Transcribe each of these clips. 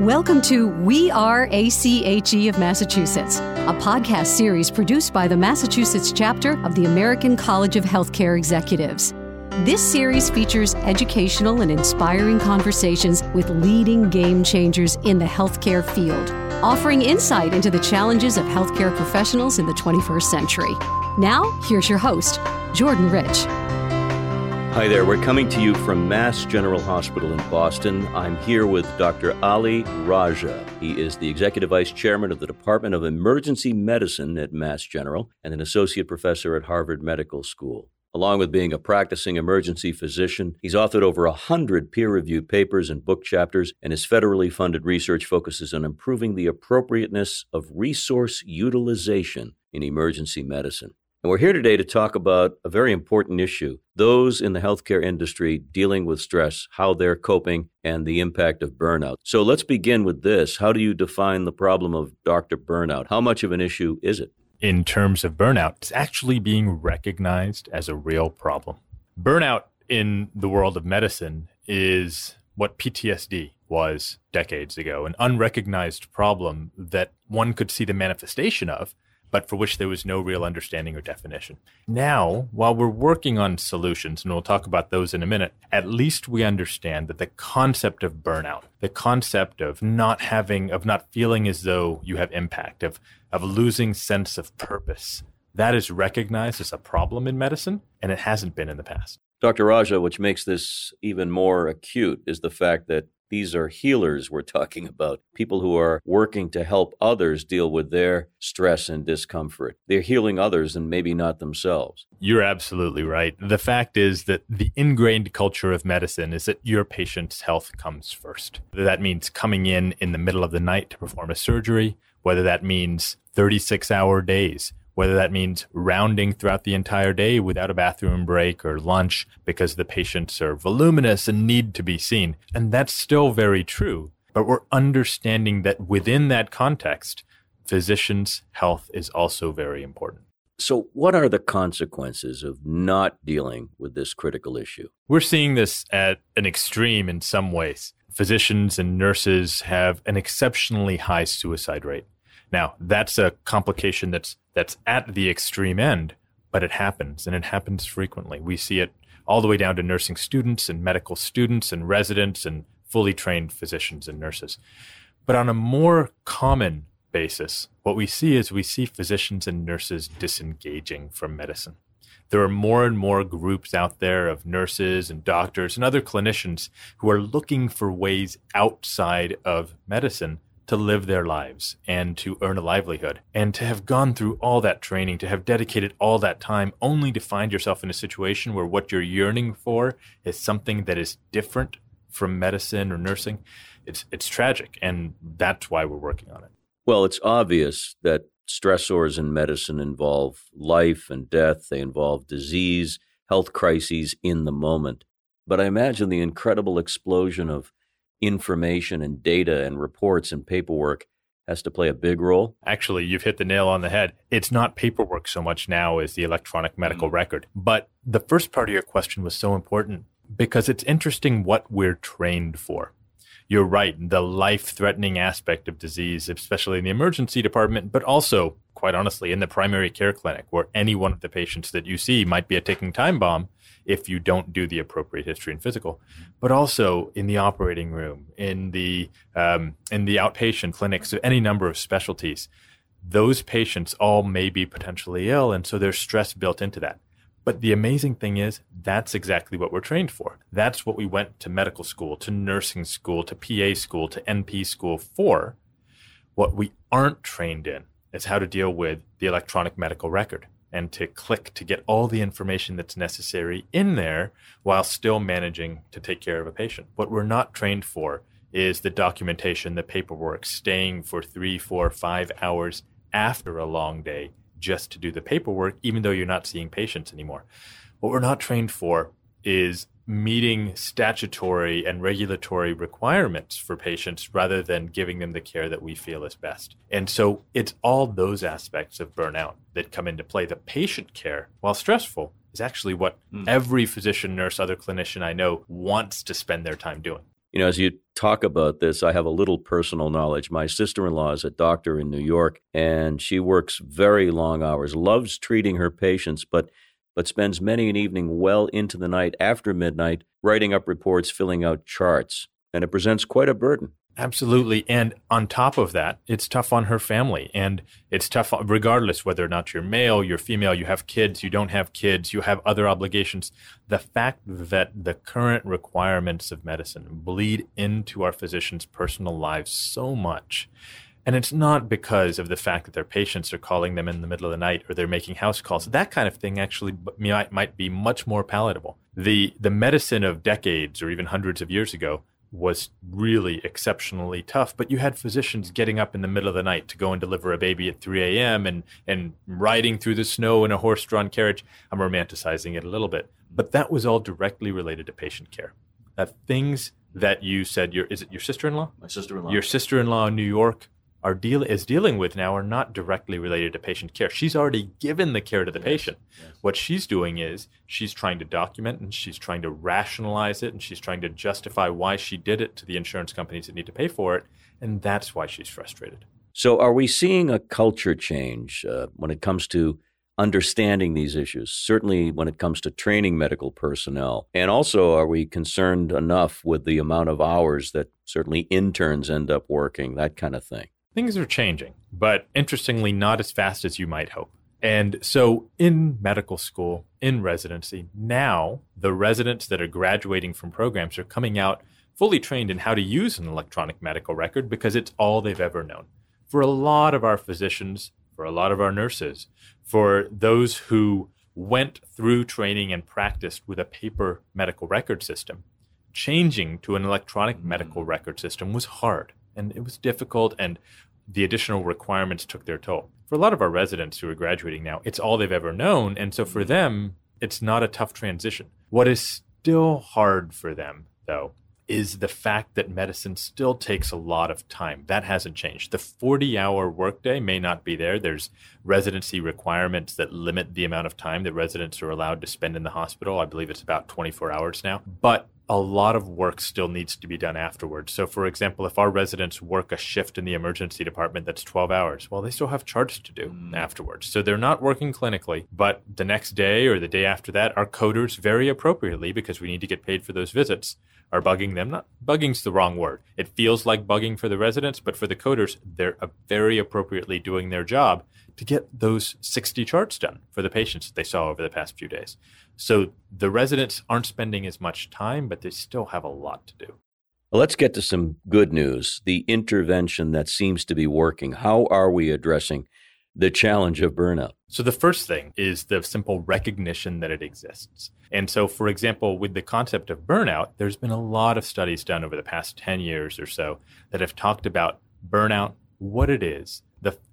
Welcome to We Are ACHE of Massachusetts, a podcast series produced by the Massachusetts chapter of the American College of Healthcare Executives. This series features educational and inspiring conversations with leading game changers in the healthcare field, offering insight into the challenges of healthcare professionals in the 21st century. Now, here's your host, Jordan Rich. Hi there. We're coming to you from Mass General Hospital in Boston. I'm here with Dr. Ali Raja. He is the Executive Vice Chairman of the Department of Emergency Medicine at Mass General and an Associate Professor at Harvard Medical School. Along with being a practicing emergency physician, he's authored over a hundred peer reviewed papers and book chapters, and his federally funded research focuses on improving the appropriateness of resource utilization in emergency medicine. And we're here today to talk about a very important issue those in the healthcare industry dealing with stress, how they're coping, and the impact of burnout. So let's begin with this. How do you define the problem of doctor burnout? How much of an issue is it? In terms of burnout, it's actually being recognized as a real problem. Burnout in the world of medicine is what PTSD was decades ago, an unrecognized problem that one could see the manifestation of but for which there was no real understanding or definition. Now, while we're working on solutions, and we'll talk about those in a minute, at least we understand that the concept of burnout, the concept of not having, of not feeling as though you have impact, of, of losing sense of purpose, that is recognized as a problem in medicine, and it hasn't been in the past. Dr. Raja, which makes this even more acute, is the fact that these are healers we're talking about, people who are working to help others deal with their stress and discomfort. They're healing others and maybe not themselves. You're absolutely right. The fact is that the ingrained culture of medicine is that your patient's health comes first. That means coming in in the middle of the night to perform a surgery, whether that means 36 hour days, whether that means rounding throughout the entire day without a bathroom break or lunch because the patients are voluminous and need to be seen. And that's still very true. But we're understanding that within that context, physicians' health is also very important. So, what are the consequences of not dealing with this critical issue? We're seeing this at an extreme in some ways. Physicians and nurses have an exceptionally high suicide rate. Now, that's a complication that's that's at the extreme end, but it happens and it happens frequently. We see it all the way down to nursing students and medical students and residents and fully trained physicians and nurses. But on a more common basis, what we see is we see physicians and nurses disengaging from medicine. There are more and more groups out there of nurses and doctors and other clinicians who are looking for ways outside of medicine to live their lives and to earn a livelihood. And to have gone through all that training, to have dedicated all that time only to find yourself in a situation where what you're yearning for is something that is different from medicine or nursing, it's it's tragic and that's why we're working on it. Well, it's obvious that stressors in medicine involve life and death, they involve disease, health crises in the moment. But I imagine the incredible explosion of information and data and reports and paperwork has to play a big role. Actually, you've hit the nail on the head. It's not paperwork so much now as the electronic medical mm-hmm. record. But the first part of your question was so important because it's interesting what we're trained for. You're right, the life threatening aspect of disease, especially in the emergency department, but also, quite honestly, in the primary care clinic, where any one of the patients that you see might be a ticking time bomb if you don't do the appropriate history and physical, but also in the operating room, in the um, in the outpatient clinics, any number of specialties. Those patients all may be potentially ill, and so there's stress built into that. But the amazing thing is, that's exactly what we're trained for. That's what we went to medical school, to nursing school, to PA school, to NP school for. What we aren't trained in is how to deal with the electronic medical record and to click to get all the information that's necessary in there while still managing to take care of a patient. What we're not trained for is the documentation, the paperwork, staying for three, four, five hours after a long day just to do the paperwork, even though you're not seeing patients anymore. What we're not trained for is meeting statutory and regulatory requirements for patients rather than giving them the care that we feel is best. And so it's all those aspects of burnout that come into play. The patient care, while stressful, is actually what mm. every physician, nurse, other clinician I know wants to spend their time doing. You know, as you talk about this, I have a little personal knowledge. My sister in law is a doctor in New York, and she works very long hours, loves treating her patients, but but spends many an evening well into the night after midnight writing up reports, filling out charts, and it presents quite a burden. Absolutely. And on top of that, it's tough on her family. And it's tough, regardless whether or not you're male, you're female, you have kids, you don't have kids, you have other obligations. The fact that the current requirements of medicine bleed into our physicians' personal lives so much. And it's not because of the fact that their patients are calling them in the middle of the night or they're making house calls. That kind of thing actually might, might be much more palatable. The, the medicine of decades or even hundreds of years ago was really exceptionally tough. But you had physicians getting up in the middle of the night to go and deliver a baby at 3 a.m. and and riding through the snow in a horse-drawn carriage. I'm romanticizing it a little bit, but that was all directly related to patient care. That things that you said your is it your sister-in-law? My sister-in-law. Your sister-in-law in New York are deal is dealing with now are not directly related to patient care. She's already given the care to the yes, patient. Yes. What she's doing is she's trying to document and she's trying to rationalize it and she's trying to justify why she did it to the insurance companies that need to pay for it, and that's why she's frustrated. So, are we seeing a culture change uh, when it comes to understanding these issues? Certainly, when it comes to training medical personnel, and also, are we concerned enough with the amount of hours that certainly interns end up working, that kind of thing? Things are changing, but interestingly, not as fast as you might hope. And so, in medical school, in residency, now the residents that are graduating from programs are coming out fully trained in how to use an electronic medical record because it's all they've ever known. For a lot of our physicians, for a lot of our nurses, for those who went through training and practiced with a paper medical record system, changing to an electronic mm. medical record system was hard and it was difficult and the additional requirements took their toll. For a lot of our residents who are graduating now, it's all they've ever known. And so for them, it's not a tough transition. What is still hard for them, though, is the fact that medicine still takes a lot of time. That hasn't changed. The 40 hour workday may not be there. There's residency requirements that limit the amount of time that residents are allowed to spend in the hospital. I believe it's about 24 hours now. But a lot of work still needs to be done afterwards. So, for example, if our residents work a shift in the emergency department that's 12 hours, well, they still have charts to do mm. afterwards. So they're not working clinically, but the next day or the day after that, our coders very appropriately, because we need to get paid for those visits, are bugging them. Not bugging's the wrong word. It feels like bugging for the residents, but for the coders, they're very appropriately doing their job to get those 60 charts done for the patients that they saw over the past few days. So the residents aren't spending as much time, but they still have a lot to do. Well, let's get to some good news the intervention that seems to be working. How are we addressing the challenge of burnout? So, the first thing is the simple recognition that it exists. And so, for example, with the concept of burnout, there's been a lot of studies done over the past 10 years or so that have talked about burnout, what it is,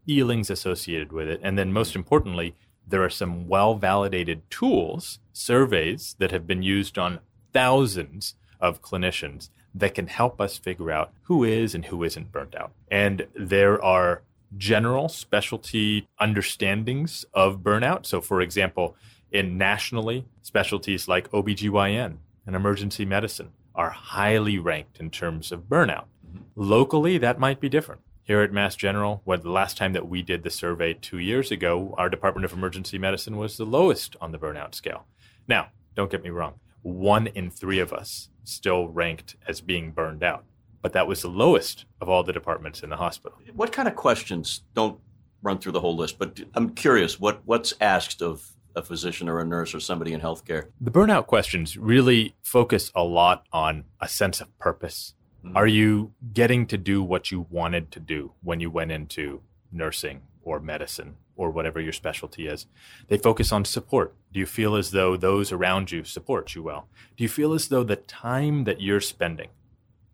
feelings associated with it. And then, most importantly, there are some well validated tools, surveys that have been used on thousands of clinicians that can help us figure out who is and who isn't burnt out. And there are general specialty understandings of burnout. So, for example, in nationally, specialties like OBGYN and emergency medicine are highly ranked in terms of burnout. Mm-hmm. Locally, that might be different here at Mass General, when the last time that we did the survey two years ago, our Department of Emergency Medicine was the lowest on the burnout scale. Now, don't get me wrong, one in three of us still ranked as being burned out, but that was the lowest of all the departments in the hospital. What kind of questions? Don't run through the whole list, but I'm curious what what's asked of a physician or a nurse or somebody in healthcare? The burnout questions really focus a lot on a sense of purpose Mm-hmm. Are you getting to do what you wanted to do when you went into nursing or medicine or whatever your specialty is? They focus on support. Do you feel as though those around you support you well? Do you feel as though the time that you're spending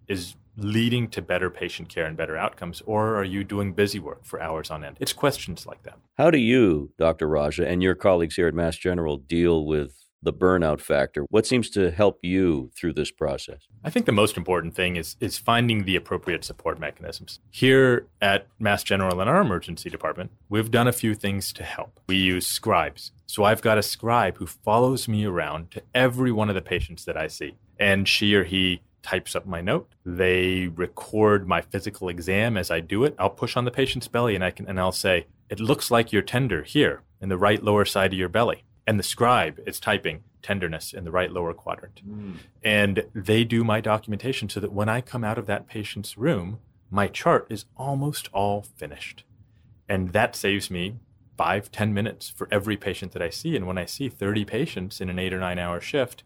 is leading to better patient care and better outcomes, or are you doing busy work for hours on end? It's questions like that. How do you, Dr. Raja, and your colleagues here at Mass General deal with the burnout factor. What seems to help you through this process? I think the most important thing is is finding the appropriate support mechanisms. Here at Mass General in our emergency department, we've done a few things to help. We use scribes. So I've got a scribe who follows me around to every one of the patients that I see. And she or he types up my note. They record my physical exam as I do it. I'll push on the patient's belly and I can and I'll say, "It looks like you're tender here in the right lower side of your belly." And the scribe is typing tenderness in the right lower quadrant. Mm. And they do my documentation so that when I come out of that patient's room, my chart is almost all finished. And that saves me five, ten minutes for every patient that I see. And when I see 30 patients in an eight or nine hour shift,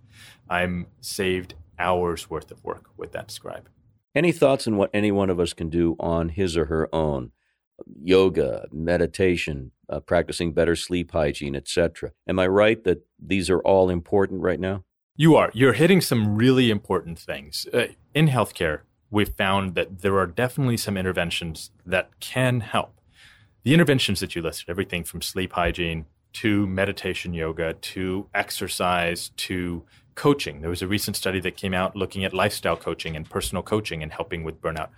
I'm saved hours worth of work with that scribe. Any thoughts on what any one of us can do on his or her own? Yoga, meditation, uh, practicing better sleep hygiene, etc. Am I right that these are all important right now? You are. You're hitting some really important things. Uh, in healthcare, we've found that there are definitely some interventions that can help. The interventions that you listed, everything from sleep hygiene to meditation yoga to exercise to coaching. There was a recent study that came out looking at lifestyle coaching and personal coaching and helping with burnout.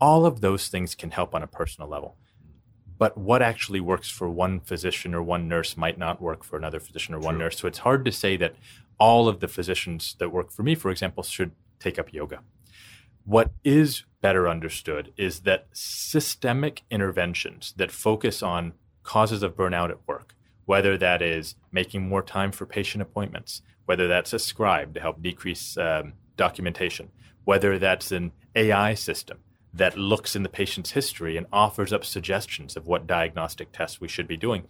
All of those things can help on a personal level. But what actually works for one physician or one nurse might not work for another physician or True. one nurse. So it's hard to say that all of the physicians that work for me, for example, should take up yoga. What is better understood is that systemic interventions that focus on causes of burnout at work, whether that is making more time for patient appointments, whether that's a scribe to help decrease um, documentation, whether that's an AI system that looks in the patient's history and offers up suggestions of what diagnostic tests we should be doing.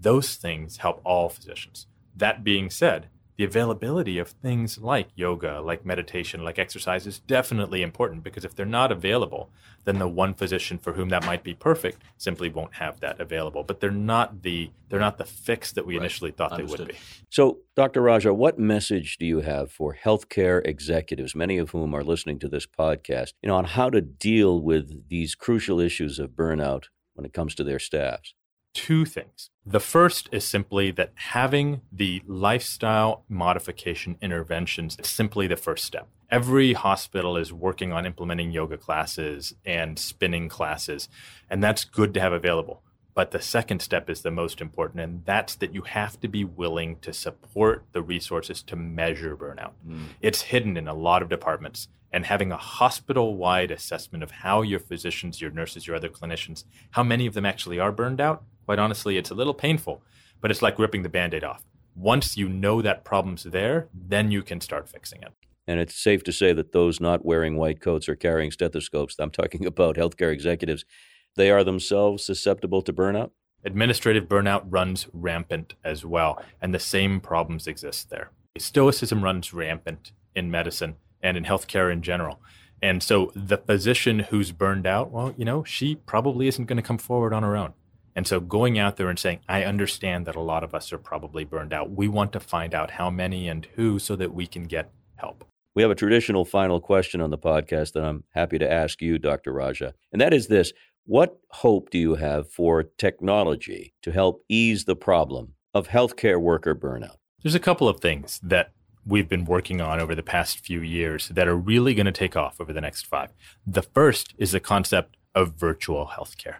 Those things help all physicians. That being said, the availability of things like yoga, like meditation, like exercise is definitely important because if they're not available, then the one physician for whom that might be perfect simply won't have that available. But they're not the they're not the fix that we right. initially thought Understood. they would be. So, Dr. Raja, what message do you have for healthcare executives, many of whom are listening to this podcast, you know, on how to deal with these crucial issues of burnout when it comes to their staffs? Two things. The first is simply that having the lifestyle modification interventions is simply the first step. Every hospital is working on implementing yoga classes and spinning classes, and that's good to have available. But the second step is the most important, and that's that you have to be willing to support the resources to measure burnout. Mm. It's hidden in a lot of departments, and having a hospital wide assessment of how your physicians, your nurses, your other clinicians, how many of them actually are burned out, quite honestly, it's a little painful, but it's like ripping the band aid off. Once you know that problem's there, then you can start fixing it. And it's safe to say that those not wearing white coats or carrying stethoscopes, I'm talking about healthcare executives, they are themselves susceptible to burnout? Administrative burnout runs rampant as well, and the same problems exist there. Stoicism runs rampant in medicine and in healthcare in general. And so the physician who's burned out, well, you know, she probably isn't going to come forward on her own. And so going out there and saying, I understand that a lot of us are probably burned out. We want to find out how many and who so that we can get help. We have a traditional final question on the podcast that I'm happy to ask you, Dr. Raja. And that is this What hope do you have for technology to help ease the problem of healthcare worker burnout? There's a couple of things that we've been working on over the past few years that are really going to take off over the next five. The first is the concept of virtual healthcare.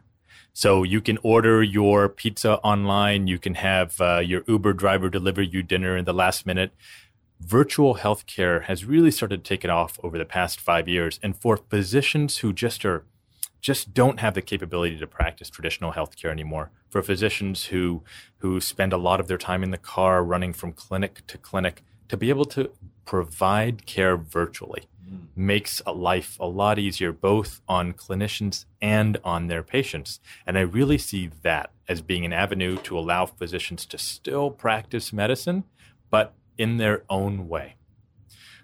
So you can order your pizza online. You can have uh, your Uber driver deliver you dinner in the last minute. Virtual healthcare has really started to take it off over the past five years. And for physicians who just are just don't have the capability to practice traditional healthcare anymore. For physicians who who spend a lot of their time in the car running from clinic to clinic, to be able to provide care virtually mm. makes a life a lot easier, both on clinicians and on their patients. And I really see that as being an avenue to allow physicians to still practice medicine, but in their own way.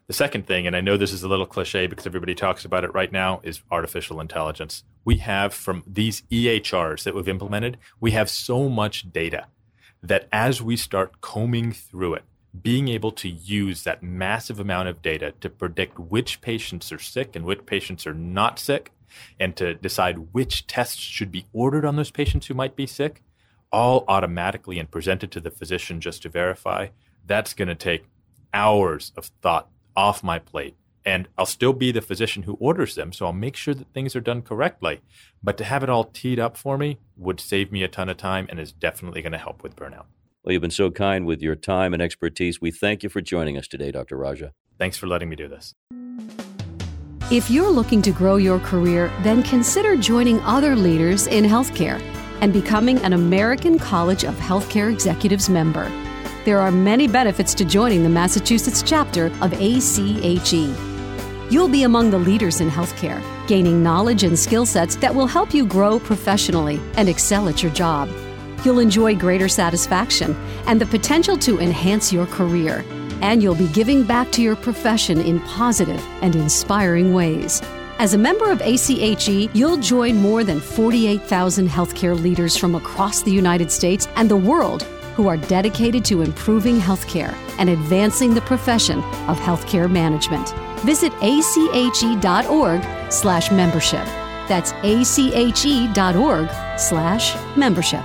The second thing, and I know this is a little cliche because everybody talks about it right now, is artificial intelligence. We have from these EHRs that we've implemented, we have so much data that as we start combing through it, being able to use that massive amount of data to predict which patients are sick and which patients are not sick, and to decide which tests should be ordered on those patients who might be sick, all automatically and presented to the physician just to verify, that's going to take hours of thought off my plate. And I'll still be the physician who orders them, so I'll make sure that things are done correctly. But to have it all teed up for me would save me a ton of time and is definitely going to help with burnout. Well, you've been so kind with your time and expertise. We thank you for joining us today, Dr. Raja. Thanks for letting me do this. If you're looking to grow your career, then consider joining other leaders in healthcare and becoming an American College of Healthcare Executives member. There are many benefits to joining the Massachusetts chapter of ACHE. You'll be among the leaders in healthcare, gaining knowledge and skill sets that will help you grow professionally and excel at your job. You'll enjoy greater satisfaction and the potential to enhance your career. And you'll be giving back to your profession in positive and inspiring ways. As a member of ACHE, you'll join more than 48,000 healthcare leaders from across the United States and the world who are dedicated to improving healthcare and advancing the profession of healthcare management. Visit ache.org slash membership. That's ache.org slash membership.